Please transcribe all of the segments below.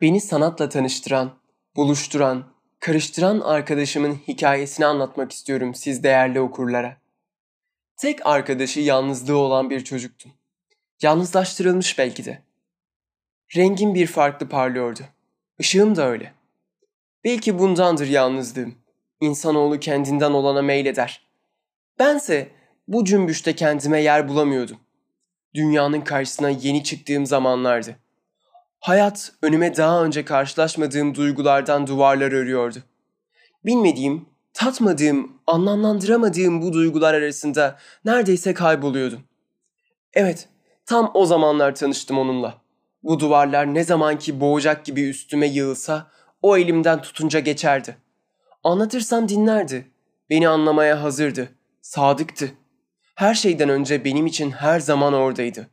Beni sanatla tanıştıran, buluşturan, karıştıran arkadaşımın hikayesini anlatmak istiyorum siz değerli okurlara. Tek arkadaşı yalnızlığı olan bir çocuktum. Yalnızlaştırılmış belki de. Rengim bir farklı parlıyordu. Işığım da öyle. Belki bundandır yalnızlığım. İnsanoğlu kendinden olana meyleder. Bense bu cümbüşte kendime yer bulamıyordum. Dünyanın karşısına yeni çıktığım zamanlardı. Hayat önüme daha önce karşılaşmadığım duygulardan duvarlar örüyordu. Bilmediğim, tatmadığım, anlamlandıramadığım bu duygular arasında neredeyse kayboluyordum. Evet, tam o zamanlar tanıştım onunla. Bu duvarlar ne zaman ki boğacak gibi üstüme yığılsa o elimden tutunca geçerdi. Anlatırsam dinlerdi. Beni anlamaya hazırdı. Sadıktı. Her şeyden önce benim için her zaman oradaydı.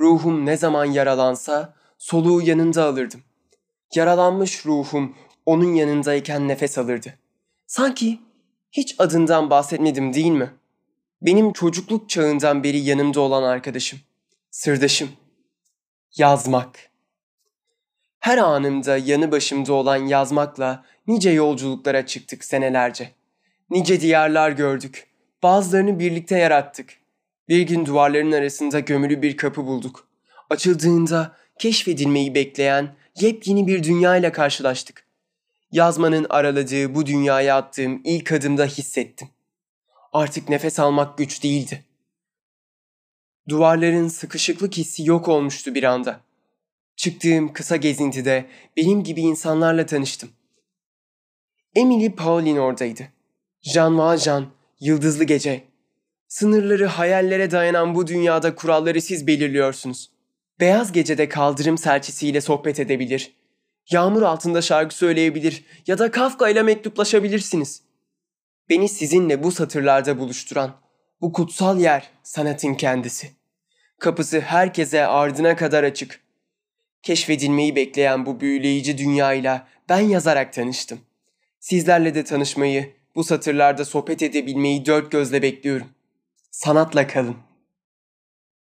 Ruhum ne zaman yaralansa soluğu yanında alırdım. Yaralanmış ruhum onun yanındayken nefes alırdı. Sanki hiç adından bahsetmedim değil mi? Benim çocukluk çağından beri yanımda olan arkadaşım, sırdaşım. Yazmak. Her anımda yanı başımda olan yazmakla nice yolculuklara çıktık senelerce. Nice diyarlar gördük. Bazılarını birlikte yarattık. Bir gün duvarların arasında gömülü bir kapı bulduk. Açıldığında keşfedilmeyi bekleyen yepyeni bir dünya ile karşılaştık. Yazmanın araladığı bu dünyaya attığım ilk adımda hissettim. Artık nefes almak güç değildi. Duvarların sıkışıklık hissi yok olmuştu bir anda. Çıktığım kısa gezintide benim gibi insanlarla tanıştım. Emily Pauline oradaydı. Jean Valjean, Yıldızlı Gece. Sınırları hayallere dayanan bu dünyada kuralları siz belirliyorsunuz. Beyaz gecede kaldırım serçesiyle sohbet edebilir, yağmur altında şarkı söyleyebilir ya da Kafka ile mektuplaşabilirsiniz. Beni sizinle bu satırlarda buluşturan bu kutsal yer sanatın kendisi. Kapısı herkese ardına kadar açık. Keşfedilmeyi bekleyen bu büyüleyici dünyayla ben yazarak tanıştım. Sizlerle de tanışmayı, bu satırlarda sohbet edebilmeyi dört gözle bekliyorum. Sanatla kalın.